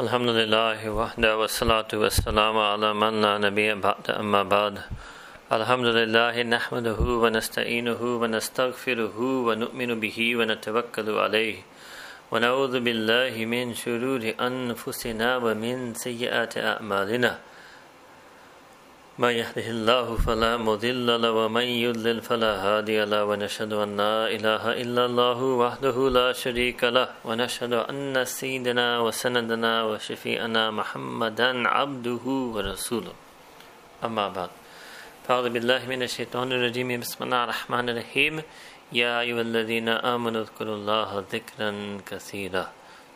الحمد لله وحده والصلاة والسلام على من لا نبي بعد أما بعد الحمد لله نحمده ونستعينه ونستغفره ونؤمن به ونتوكل عليه ونعوذ بالله من شرور أنفسنا ومن سيئات أعمالنا من يهده الله فلا مضل له ومن يضلل فلا هادي له ونشهد أن لا إله إلا الله وحده لا شريك له ونشهد أن سيدنا وسندنا وشفيئنا محمدا عبده ورسوله. أما بعد فأعوذ بالله من الشيطان الرجيم. بسم الله الرحمن الرحيم. يا أيها الذين آمنوا اذكروا الله ذكرا كثيرا.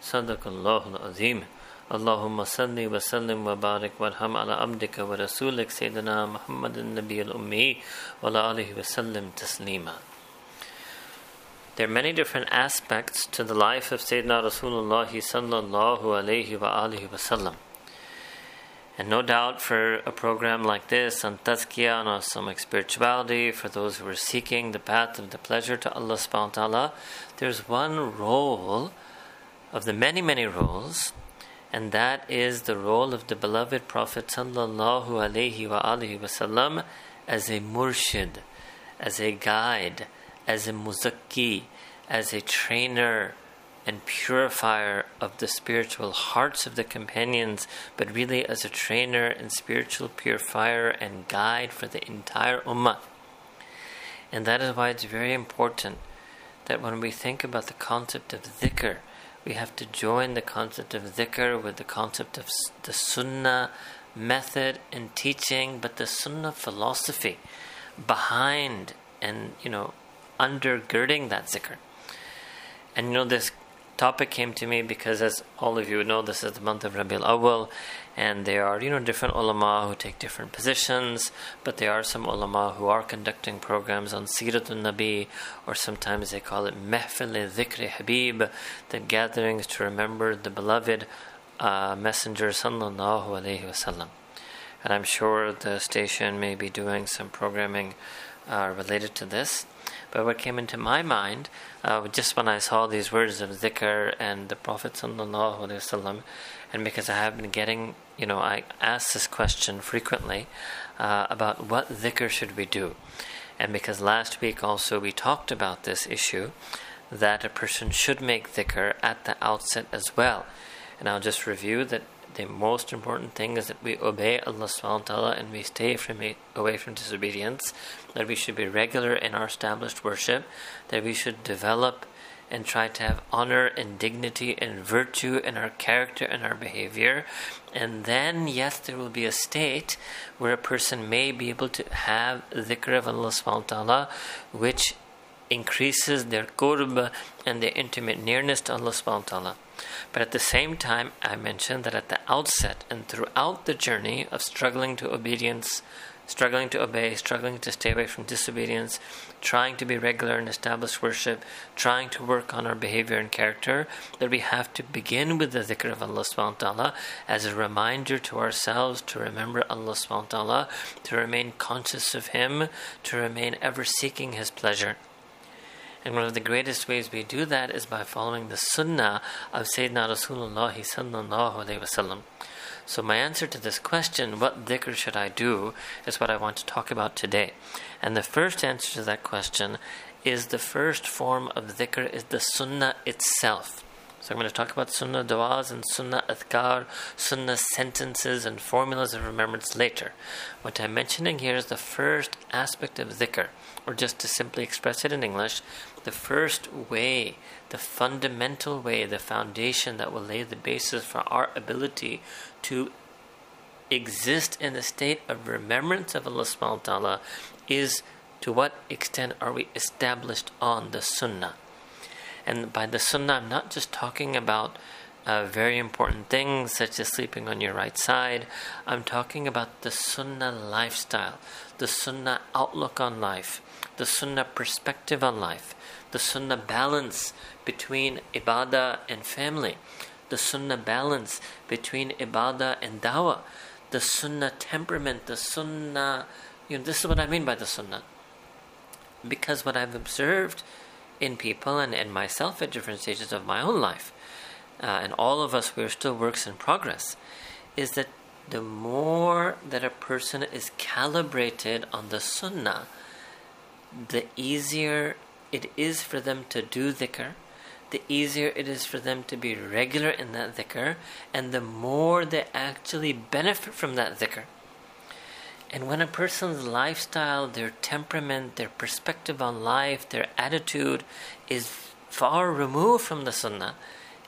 صدق الله العظيم. اللهم صل وسلم وبارك وارحم على عبدك ورسولك سيدنا محمد النبي الأمي وعلى آله وسلم تسليما There are many different aspects to the life of Sayyidina Rasulullah sallallahu alayhi wa alihi wasallam. And no doubt for a program like this on tazkiyah and on Islamic spirituality, for those who are seeking the path of the pleasure to Allah subhanahu wa ta'ala, there's one role of the many, many roles and that is the role of the beloved Prophet sallallahu alaihi wasallam as a murshid, as a guide, as a muzakki, as a trainer and purifier of the spiritual hearts of the companions, but really as a trainer and spiritual purifier and guide for the entire ummah. And that is why it's very important that when we think about the concept of dhikr, we have to join the concept of dhikr with the concept of the sunnah method and teaching, but the sunnah philosophy behind and, you know, undergirding that zikr. And you know, this topic came to me because, as all of you know, this is the month of Rabiul Awal, and there are you know different ulama who take different positions, but there are some ulama who are conducting programs on Siratul Nabi, or sometimes they call it Mehfil Dhikri Habib, the gatherings to remember the beloved uh, Messenger Sallallahu Alaihi Wasallam. And I'm sure the station may be doing some programming uh, related to this. But what came into my mind uh, just when I saw these words of dhikr and the Prophet sallallahu and because I have been getting, you know, I ask this question frequently uh, about what dhikr should we do, and because last week also we talked about this issue that a person should make dhikr at the outset as well, and I'll just review that the most important thing is that we obey Allah subhanahu wa ta'ala and we stay from away from disobedience, that we should be regular in our established worship, that we should develop and try to have honor and dignity and virtue in our character and our behavior. And then, yes, there will be a state where a person may be able to have dhikr of Allah subhanahu wa ta'ala, which increases their qurb and their intimate nearness to Allah subhanahu wa ta'ala. But at the same time, I mentioned that at the outset and throughout the journey of struggling to obedience, struggling to obey, struggling to stay away from disobedience, trying to be regular in established worship, trying to work on our behavior and character, that we have to begin with the dhikr of Allah subhanahu wa ta'ala as a reminder to ourselves to remember Allah subhanahu wa ta'ala, to remain conscious of Him, to remain ever seeking His pleasure. And one of the greatest ways we do that is by following the sunnah of Sayyidina Rasulullah sallallahu alayhi. So my answer to this question, what dhikr should I do, is what I want to talk about today. And the first answer to that question is the first form of dhikr is the sunnah itself. So I'm going to talk about sunnah du'as and sunnah adhkar, sunnah sentences and formulas of remembrance later. What I'm mentioning here is the first aspect of dhikr, or just to simply express it in English, the first way, the fundamental way, the foundation that will lay the basis for our ability to exist in a state of remembrance of Allah subhanahu wa ta'ala is to what extent are we established on the sunnah. And by the sunnah, I'm not just talking about uh, very important things such as sleeping on your right side. I'm talking about the sunnah lifestyle, the sunnah outlook on life, the sunnah perspective on life, the sunnah balance between ibadah and family, the sunnah balance between ibadah and dawah, the sunnah temperament, the sunnah. You know, this is what I mean by the sunnah. Because what I've observed in people and, in myself at different stages of my own life, uh, and all of us, we're still works in progress, is that the more that a person is calibrated on the sunnah, the easier it is for them to do dhikr, the easier it is for them to be regular in that dhikr, and the more they actually benefit from that dhikr. And when a person's lifestyle, their temperament, their perspective on life, their attitude is far removed from the sunnah,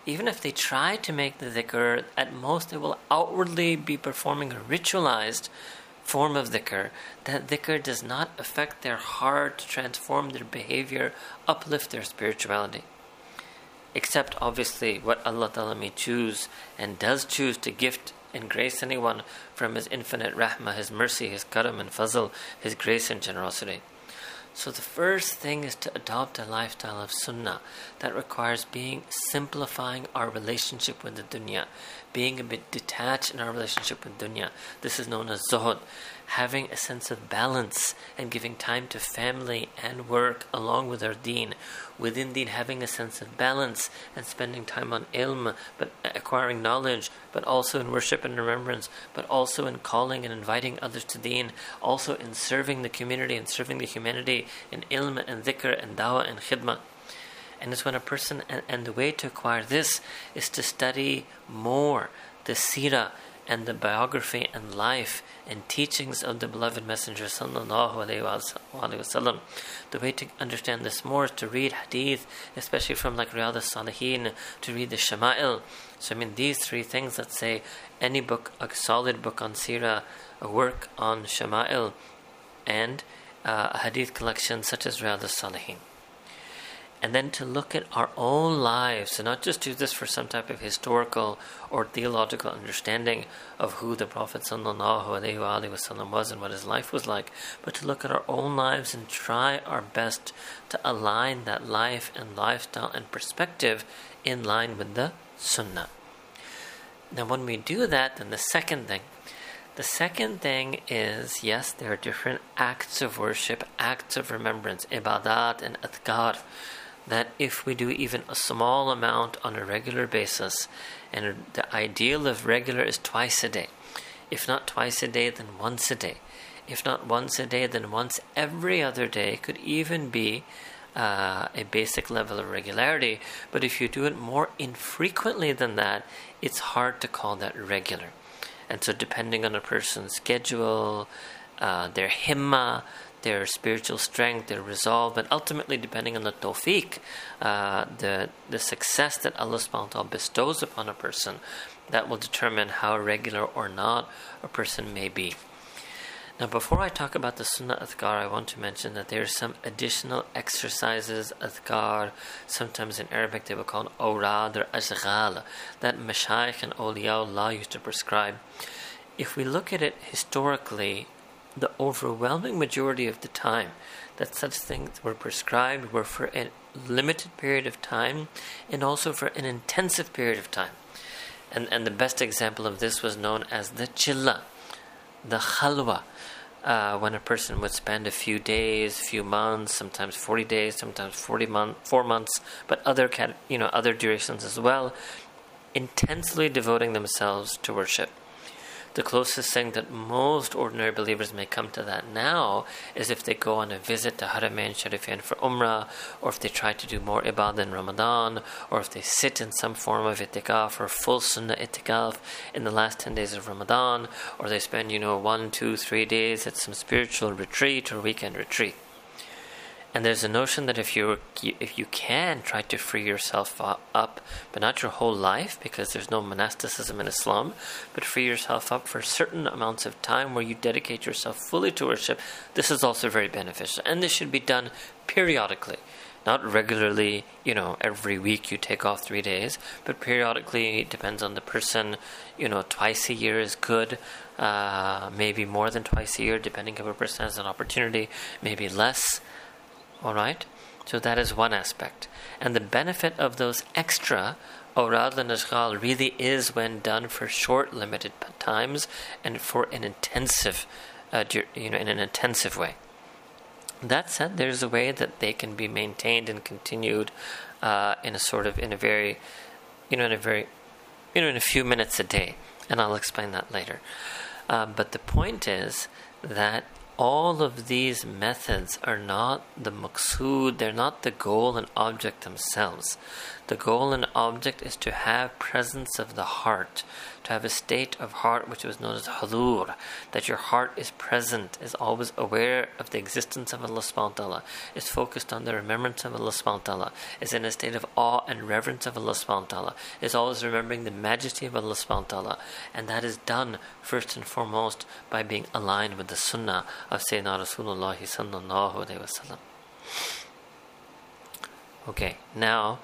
even if they try to make the dhikr, at most they will outwardly be performing a ritualized form of dhikr. That dhikr does not affect their heart, transform their behavior, uplift their spirituality. Except obviously what Allah Ta'ala may choose and does choose to gift and grace anyone from His infinite rahmah, His mercy, His karam and fazl, His grace and generosity. So the first thing is to adopt a lifestyle of sunnah that requires being simplifying our relationship with the dunya, being a bit detached in our relationship with dunya. This is known as zuhud having a sense of balance and giving time to family and work along with our deen. Within deen, having a sense of balance and spending time on ilm, but acquiring knowledge, but also in worship and remembrance, but also in calling and inviting others to deen, also in serving the community and serving the humanity in ilm and dhikr and dawah and khidmah. And it's when a person, and, and the way to acquire this is to study more the seerah and the biography and life and teachings of the beloved Messenger wasallam. The way to understand this more is to read hadith, especially from like Riyadh al-Salihin, to read the Shama'il. So I mean these three things that say any book, a solid book on Sirah, a work on Shama'il, and uh, a hadith collection such as Riyadh al-Salihin and then to look at our own lives and not just do this for some type of historical or theological understanding of who the Prophet ﷺ was and what his life was like, but to look at our own lives and try our best to align that life and lifestyle and perspective in line with the Sunnah. Now, when we do that, then the second thing the second thing is yes, there are different acts of worship, acts of remembrance, ibadat and adhkar that if we do even a small amount on a regular basis, and the ideal of regular is twice a day, if not twice a day, then once a day. If not once a day, then once every other day could even be uh, a basic level of regularity. But if you do it more infrequently than that, it's hard to call that regular. And so, depending on a person's schedule, uh, their himma, their spiritual strength, their resolve, and ultimately, depending on the tawfiq, uh, the, the success that Allah subhanahu wa ta'ala bestows upon a person, that will determine how regular or not a person may be. Now, before I talk about the Sunnah Adhkar, I want to mention that there are some additional exercises, Adhkar, sometimes in Arabic they were called Awrad or Ashghal, that Mashaykh and Awliyaullah used to prescribe. If we look at it historically, the overwhelming majority of the time that such things were prescribed were for a limited period of time and also for an intensive period of time. And, and the best example of this was known as the chilla, the khalwa, uh, when a person would spend a few days, few months, sometimes 40 days, sometimes 40 month, four months, but other you know other durations as well, intensely devoting themselves to worship the closest thing that most ordinary believers may come to that now is if they go on a visit to Haramain Sharifain for Umrah, or if they try to do more ibadah in Ramadan, or if they sit in some form of itikaf or full sunnah itikaf in the last 10 days of Ramadan, or they spend, you know, one, two, three days at some spiritual retreat or weekend retreat. And there's a notion that if you if you can try to free yourself up, but not your whole life, because there's no monasticism in Islam, but free yourself up for certain amounts of time where you dedicate yourself fully to worship, this is also very beneficial. And this should be done periodically, not regularly. You know, every week you take off three days, but periodically it depends on the person. You know, twice a year is good. Uh, maybe more than twice a year, depending if a person has an opportunity. Maybe less. All right? So that is one aspect. And the benefit of those extra awrad and really is when done for short, limited times and for an intensive, uh, you know, in an intensive way. That said, there's a way that they can be maintained and continued uh, in a sort of in a very you know, in a very, you know, in a few minutes a day, and I'll explain that later. Um, but the point is that all of these methods are not the maqsood, they're not the goal and object themselves. The goal and object is to have presence of the heart, to have a state of heart which was known as hudur, that your heart is present, is always aware of the existence of Allah subhanahu wa ta'ala, is focused on the remembrance of Allah subhanahu wa ta'ala, is in a state of awe and reverence of Allah subhanahu wa ta'ala, is always remembering the majesty of Allah subhanahu wa ta'ala, and that is done first and foremost by being aligned with the sunnah of Sayyidina Rasulullah sallallahu alayhi wa Okay, now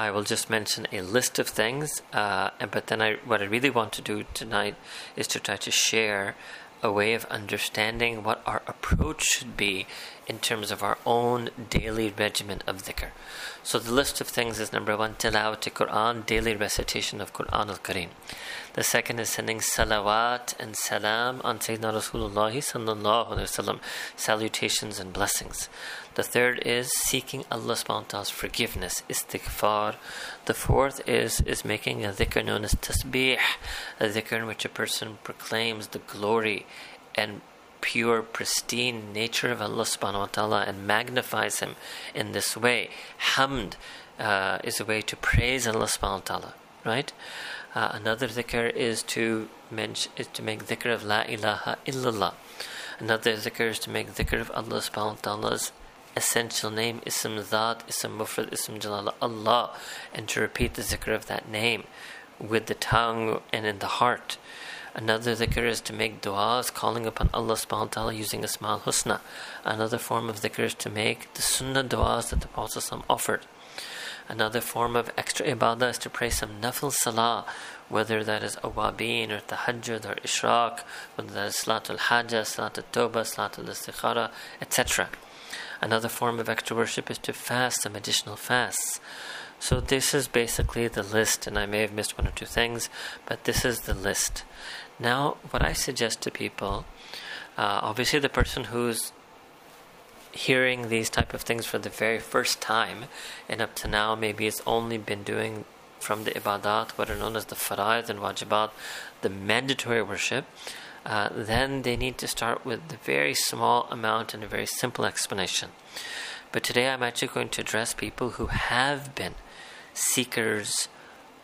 I will just mention a list of things, uh, but then I, what I really want to do tonight is to try to share a way of understanding what our approach should be in terms of our own daily regimen of dhikr. So the list of things is number one, tilawat Quran, daily recitation of Quran al-Kareem. The second is sending salawat and salam on Sayyidina Rasulullah sallallahu alaihi wasallam, salutations and blessings. The third is seeking Allah subhanahu wa ta'ala's forgiveness, istighfar. The fourth is is making a dhikr known as tasbih, a dhikr in which a person proclaims the glory and pure, pristine nature of Allah subhanahu wa ta'ala and magnifies Him in this way. Hamd uh, is a way to praise Allah subhanahu wa ta'ala, right? Uh, another dhikr is to mention, is to make dhikr of La ilaha illallah. Another dhikr is to make dhikr of Allah subhanahu wa ta'ala's essential name, Ism Dhat, Ism Mufrad, Ism Jalala, Allah, and to repeat the zikr of that name with the tongue and in the heart. Another dhikr is to make du'as, calling upon Allah subhanahu wa ta'ala using Asma'ul Husna. Another form of dhikr is to make the sunnah du'as that the Prophet offered. Another form of extra ibadah is to pray some nafil salah, whether that is awabin or tahajjud or ishraq, whether that is salatul hajjah, salatul tawbah, salatul istikhara, etc. Another form of extra worship is to fast some additional fasts. So this is basically the list, and I may have missed one or two things, but this is the list. Now, what I suggest to people, uh, obviously, the person who's hearing these type of things for the very first time, and up to now, maybe it's only been doing from the ibadat, what are known as the faraid and wajibat, the mandatory worship uh, then they need to start with a very small amount and a very simple explanation. But today I'm actually going to address people who have been seekers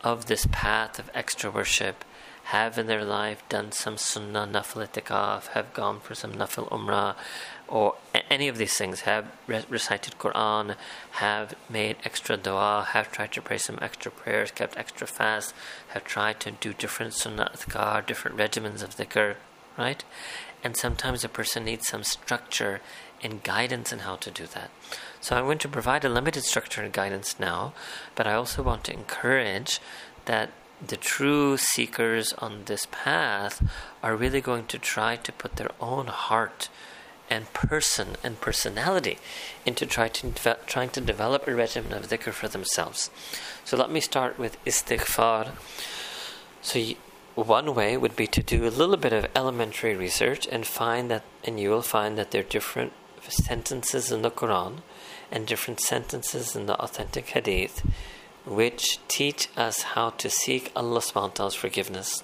of this path of extra worship, have in their life done some sunnah nafil itikaf, have gone for some nafil umrah, or any of these things, have re- recited Quran, have made extra dua, have tried to pray some extra prayers, kept extra fast, have tried to do different sunnah adhkar, different regimens of dhikr, right? And sometimes a person needs some structure and guidance in how to do that. So I'm going to provide a limited structure and guidance now, but I also want to encourage that the true seekers on this path are really going to try to put their own heart and person and personality into try to de- trying to develop a regimen of dhikr for themselves. So let me start with istighfar. So one way would be to do a little bit of elementary research and find that, and you will find that there are different sentences in the Quran and different sentences in the authentic Hadith which teach us how to seek Allah subhanahu forgiveness.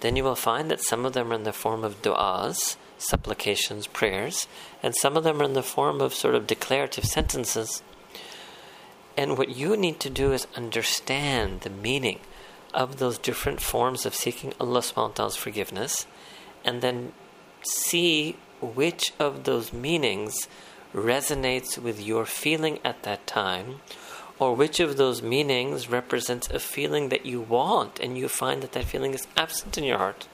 Then you will find that some of them are in the form of du'as, supplications, prayers, and some of them are in the form of sort of declarative sentences. And what you need to do is understand the meaning of those different forms of seeking Allah subhanahu forgiveness and then see which of those meanings resonates with your feeling at that time or which of those meanings represents a feeling that you want and you find that that feeling is absent in your heart.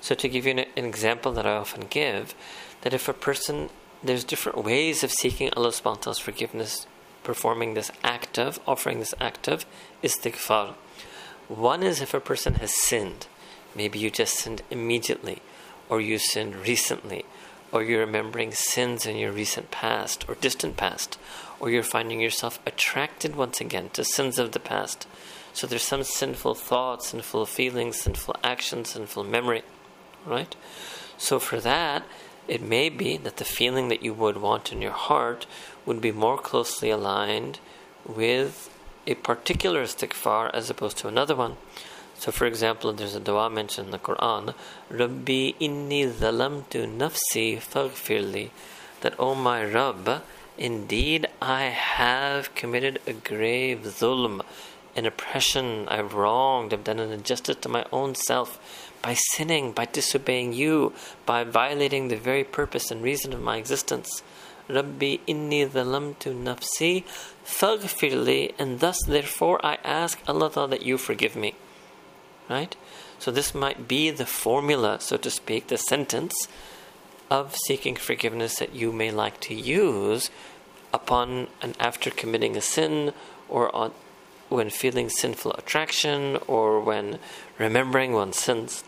So, to give you an, an example that I often give, that if a person, there's different ways of seeking Allah subhanahu forgiveness, performing this act of, offering this act of istighfar. One is if a person has sinned. Maybe you just sinned immediately, or you sinned recently, or you're remembering sins in your recent past or distant past, or you're finding yourself attracted once again to sins of the past. So there's some sinful thoughts, sinful feelings, sinful actions, sinful memory, right? So for that, it may be that the feeling that you would want in your heart would be more closely aligned with a particular istighfar as opposed to another one. So, for example, there's a dua mentioned in the Quran, Rabbi inni zalamtu nafsi faghfirli, that, O oh my Rabb, indeed I have committed a grave zulm, an oppression, I've wronged, I've done an injustice to my own self by sinning, by disobeying you, by violating the very purpose and reason of my existence. Rabbi inni zalamtu nafsi faghfirli, and thus therefore I ask Allah that you forgive me. Right? So this might be the formula, so to speak, the sentence of seeking forgiveness that you may like to use upon and after committing a sin or on, when feeling sinful attraction or when remembering one's sins.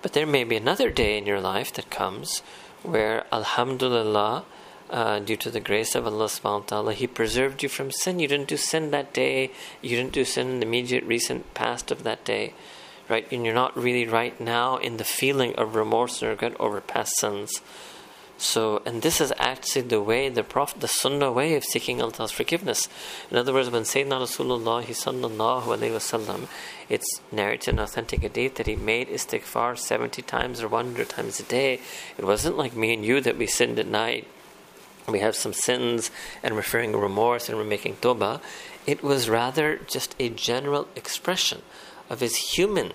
But there may be another day in your life that comes where, Alhamdulillah, uh, due to the grace of Allah subhanahu wa ta'ala, He preserved you from sin. You didn't do sin that day, you didn't do sin in the immediate recent past of that day, right? And you're not really right now in the feeling of remorse or regret over past sins. So, and this is actually the way, the Prophet, the Sunnah way of seeking Allah's forgiveness. In other words, when Sayyidina Rasulullah sallallahu alayhi wasallam, it's narrated in authentic hadith that he made istighfar 70 times or 100 times a day. It wasn't like me and you that we sinned at night we have some sins and we're feeling remorse and we're making toba. It was rather just a general expression of his human,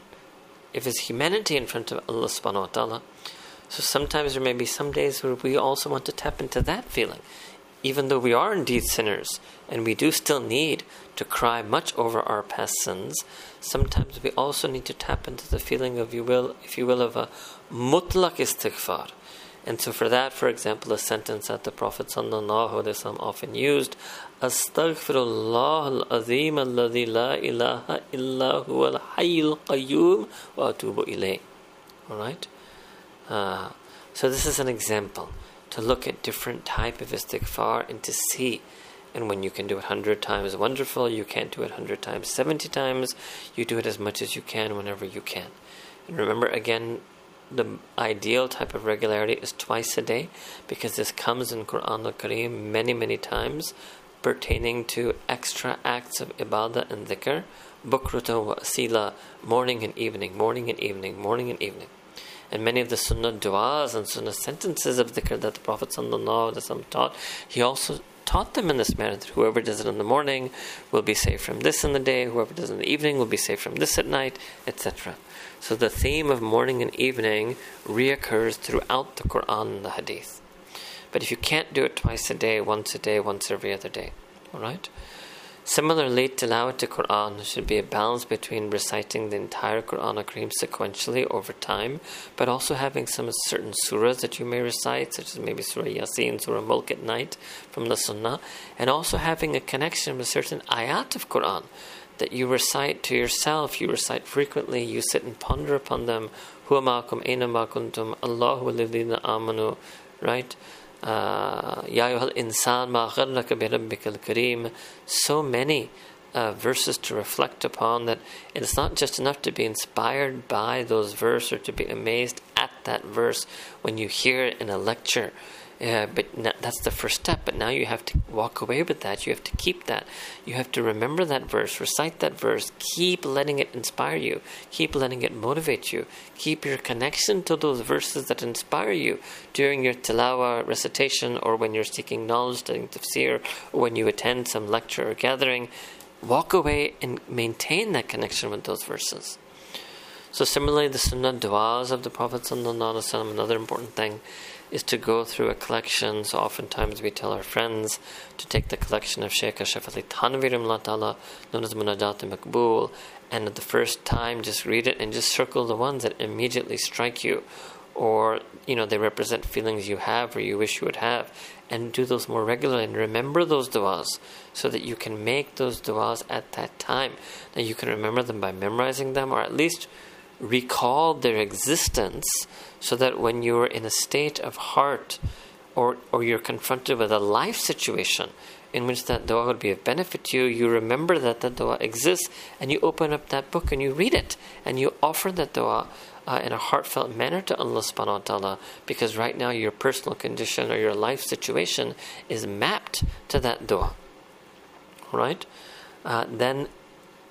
of his humanity in front of Allah subhanahu wa ta'ala. So sometimes there may be some days where we also want to tap into that feeling. Even though we are indeed sinners and we do still need to cry much over our past sins, sometimes we also need to tap into the feeling of you will if you will of a mutlaq istighfar and so, for that, for example, a sentence that the Prophet ﷺ often used Astaghfirullah al azim alladhi la ilaha illa huwa al hayyul qayyum wa atubu. Alright? Uh, so, this is an example to look at different type of istighfar and to see. And when you can do it 100 times, wonderful. You can't do it 100 times, 70 times. You do it as much as you can whenever you can. And remember, again, the ideal type of regularity is twice a day because this comes in Quran al-Kareem many many times pertaining to extra acts of ibadah and dhikr bukruta wa asila morning and evening morning and evening morning and evening. And many of the sunnah du'as and sunnah sentences of dhikr that the Prophet taught he also taught them in this manner that whoever does it in the morning will be safe from this in the day whoever does it in the evening will be safe from this at night etc so the theme of morning and evening reoccurs throughout the Quran and the Hadith. But if you can't do it twice a day, once a day, once every other day, all right? Similarly, tilawat to Quran should be a balance between reciting the entire Quran Kareem sequentially over time, but also having some certain surahs that you may recite, such as maybe Surah Yasin, Surah Mulk at night from the Sunnah, and also having a connection with certain ayat of Quran that you recite to yourself, you recite frequently, you sit and ponder upon them. Huwa ma'akum aina ma kuntum, Allahu amanu, right? So many uh, verses to reflect upon that it's not just enough to be inspired by those verses or to be amazed at that verse when you hear it in a lecture uh, but that's the first step. But now you have to walk away with that. You have to keep that. You have to remember that verse, recite that verse, keep letting it inspire you, keep letting it motivate you, keep your connection to those verses that inspire you during your tilawa recitation or when you're seeking knowledge, studying tafsir, or when you attend some lecture or gathering. Walk away and maintain that connection with those verses. So, similarly, the sunnah du'as of the Prophet, another important thing is to go through a collection. So oftentimes we tell our friends to take the collection of Sheikh Ashraf Ali Thanvi Ta'ala, known as Munajat Makbul, and at the first time just read it and just circle the ones that immediately strike you or you know they represent feelings you have or you wish you would have and do those more regularly and remember those du'as so that you can make those du'as at that time that you can remember them by memorizing them or at least recall their existence so that when you're in a state of heart or, or you're confronted with a life situation in which that dua would be of benefit to you, you remember that that dua exists and you open up that book and you read it and you offer that dua uh, in a heartfelt manner to Allah subhanahu wa ta'ala because right now your personal condition or your life situation is mapped to that dua. Right? uh, then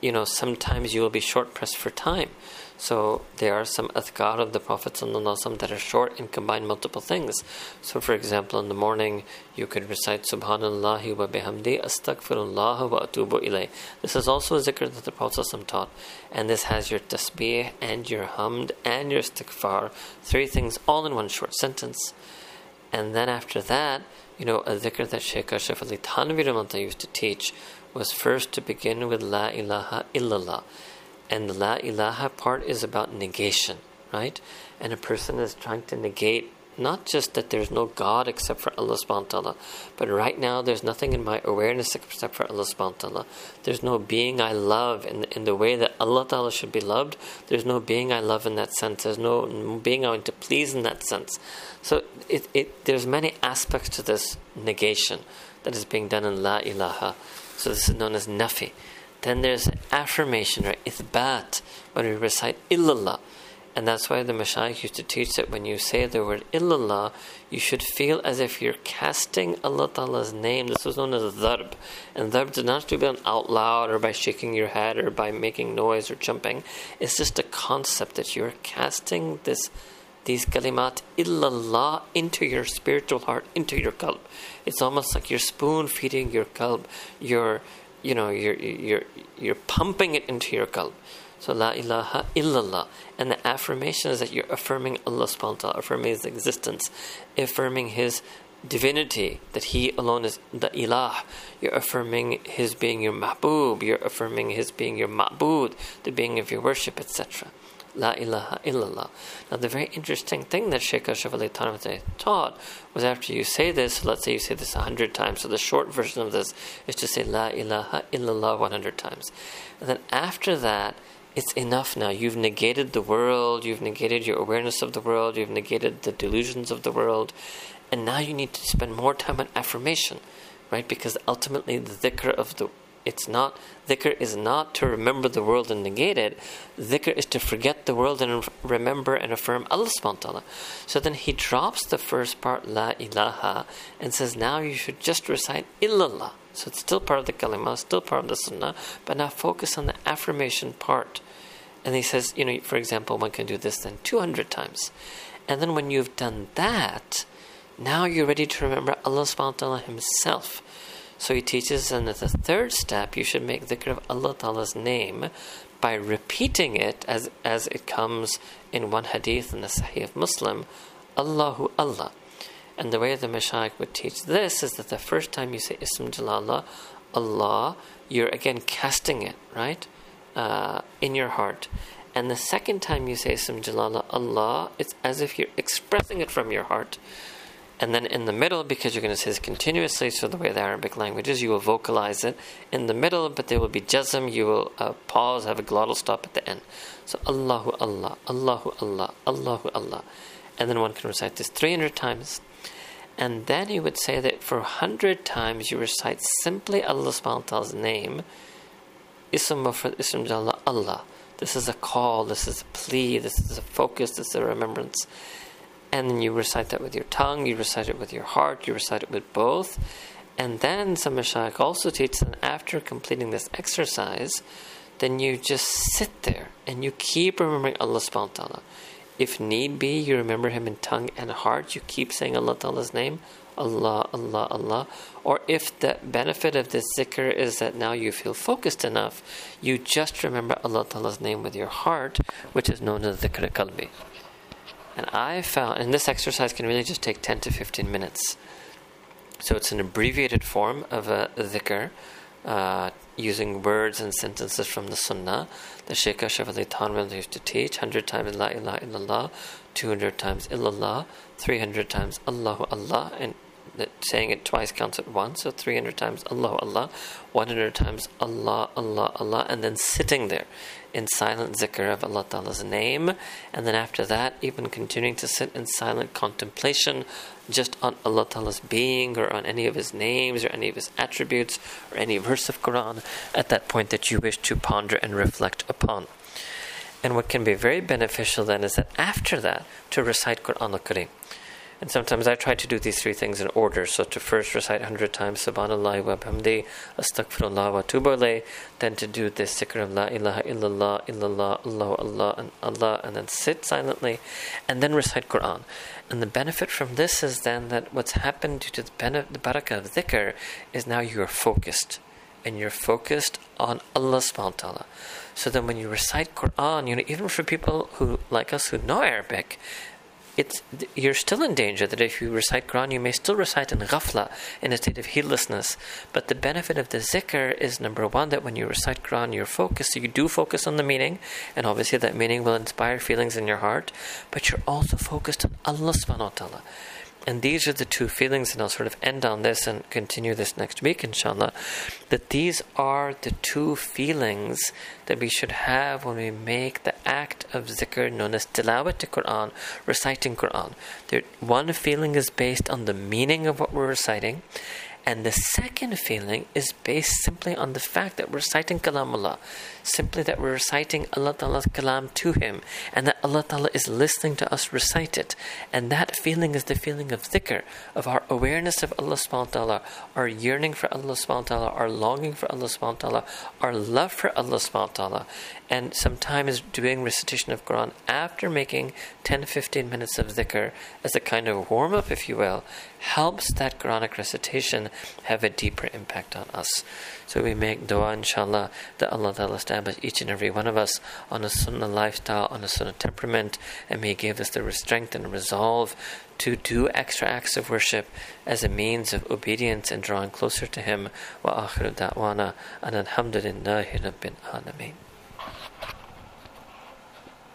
you know sometimes you will be short pressed for time. So there are some adhkar of the Prophet that are short and combine multiple things. So for example, in the morning you could recite Subhanallah wa bihamdi astaghfirullah wa atubu ilay. This is also a zikr that the Prophet ﷺ taught. And this has your tasbih and your hamd and your istighfar. Three things all in one short sentence. And then after that, you know, a zikr that Shaykh Ashraf Ali Thanvi used to teach was first to begin with La ilaha illallah. And the La ilaha part is about negation, right? And a person is trying to negate not just that there's no God except for Allah subhanahu wa ta'ala, but right now there's nothing in my awareness except for Allah subhanahu wa ta'ala. There's no being I love in, in the way that Allah ta'ala should be loved. There's no being I love in that sense. There's no being I want to please in that sense. So it, it, there's many aspects to this negation that is being done in La ilaha. So this is known as nafi. Then there's affirmation, right? Ithbat, when we recite illallah. And that's why the Mashaykh used to teach that when you say the word illallah, you should feel as if you're casting Allah Ta'ala's name. This was known as dharb. And dharb does not have to be done out loud or by shaking your head or by making noise or jumping. It's just a concept that you're casting this these kalimat illallah into your spiritual heart, into your qalb. It's almost like you're spoon feeding your qalb. You're you know, you're you're you're pumping it into your qalb. So la ilaha illallah. And the affirmation is that you're affirming Allah subhanahu wa ta'ala, affirming his existence, affirming his divinity, that he alone is the ilah. You're affirming his being your mahbub, you're affirming his being your ma'bud, the being of your worship, etc. La ilaha illallah. Now, the very interesting thing that Sheikh Ashraf Ali taught was after you say this, let's say you say this a hundred times, so the short version of this is to say La ilaha illallah 100 times. And then after that, it's enough now. You've negated the world, you've negated your awareness of the world, you've negated the delusions of the world, and now you need to spend more time on affirmation, right? Because ultimately, the dhikr of the it's not dhikr is not to remember the world and negate it. Dhikr is to forget the world and remember and affirm Allah subhanahu. So then he drops the first part, La ilaha, and says, now you should just recite illallah. So it's still part of the kalima, still part of the sunnah, but now focus on the affirmation part. And he says, you know, for example, one can do this then 200 times. And then when you've done that, now you're ready to remember Allah subhanahu wa ta'ala himself. So he teaches and at the third step you should make dhikr of Allah Ta'ala's name by repeating it as as it comes in one hadith in the Sahih of Muslim, Allahu Allah. And the way the Mashaykh would teach this is that the first time you say Ism Jalallah, Allah, you're again casting it, right? Uh, in your heart. And the second time you say Ism Jalallah, Allah, it's as if you're expressing it from your heart. And then in the middle, because you're going to say this continuously, so the way the Arabic language is, you will vocalize it in the middle, but there will be jazm, you will uh, pause, have a glottal stop at the end. So Allahu Allah, Allahu Allah, Allahu Allah. And then one can recite this 300 times. And then you would say that for 100 times you recite simply Allah subhanahu wa ta'ala's name, Ism Allah. This is a call, this is a plea, this is a focus, this is a remembrance and then you recite that with your tongue, you recite it with your heart, you recite it with both. And then some Mashaykh also teach that after completing this exercise, then you just sit there and you keep remembering Allah subhanahu wa ta'ala. If need be, you remember Him in tongue and heart, you keep saying Allah Ta'ala's name, Allah, Allah, Allah. Or if the benefit of this zikr is that now you feel focused enough, you just remember Allah Ta'ala's name with your heart, which is known as zikr kalbi. And I found, and this exercise can really just take 10 to 15 minutes. So it's an abbreviated form of a dhikr uh, using words and sentences from the Sunnah. The Shaykh Ashraf Ali Thanvi used to teach 100 times La ilaha illallah, 200 times illallah, 300 times Allahu Allah, and saying it twice counts at once, so 300 times Allah Allah, 100 times Allah Allah Allah, and then sitting there in silent zikr of Allah Ta'ala's name, and then after that, even continuing to sit in silent contemplation just on Allah Ta'ala's being or on any of His names or any of His attributes or any verse of Quran at that point that you wish to ponder and reflect upon. And what can be very beneficial then is that after that, to recite Quran al Kareem And sometimes I try to do these three things in order. So to first recite 100 times Subhanallah wa bihamdi, Astaghfirullah wa tubu then to do this zikr of La ilaha illallah, illallah, Allah, Allah, and Allah, and then sit silently, and then recite Quran. And the benefit from this is then that what's happened due to the, benefit, the barakah of dhikr is now you are focused. And you're focused on Allah subhanahu wa ta'ala. So then when you recite Quran, you know, even for people who like us who know Arabic, it's you're still in danger that if you recite Quran, you may still recite in ghafla, in a state of heedlessness. But the benefit of the zikr is number one that when you recite Quran, you're focused. So you do focus on the meaning, and obviously that meaning will inspire feelings in your heart. But you're also focused on Allah subhanahu wa taala. And these are the two feelings, and I'll sort of end on this and continue this next week, inshallah. That these are the two feelings that we should have when we make the act of zikr known as tilawat Quran, reciting Quran. One feeling is based on the meaning of what we're reciting, and the second feeling is based simply on the fact that we're reciting Kalamullah, simply that we're reciting Allah Ta'ala's Kalam to Him, and that Allah Ta'ala is listening to us recite it. And that feeling is the feeling of dhikr, of our awareness of Allah subhanahu wa ta'ala, our yearning for Allah subhanahu wa ta'ala, our longing for Allah subhanahu wa ta'ala, our love for Allah subhanahu wa ta'ala. And sometimes doing recitation of Quran after making 10 15 minutes of dhikr as a kind of warm up, if you will, helps that Quranic recitation have a deeper impact on us. So we make dua, inshallah, that Allah Ta'ala establish each and every one of us on a sunnah lifestyle, on a sunnah temperament, and may give us the strength and resolve to do extra acts of worship as a means of obedience and drawing closer to Him. Wa akhiru da'wana and alhamdulillahi rabbil alameen.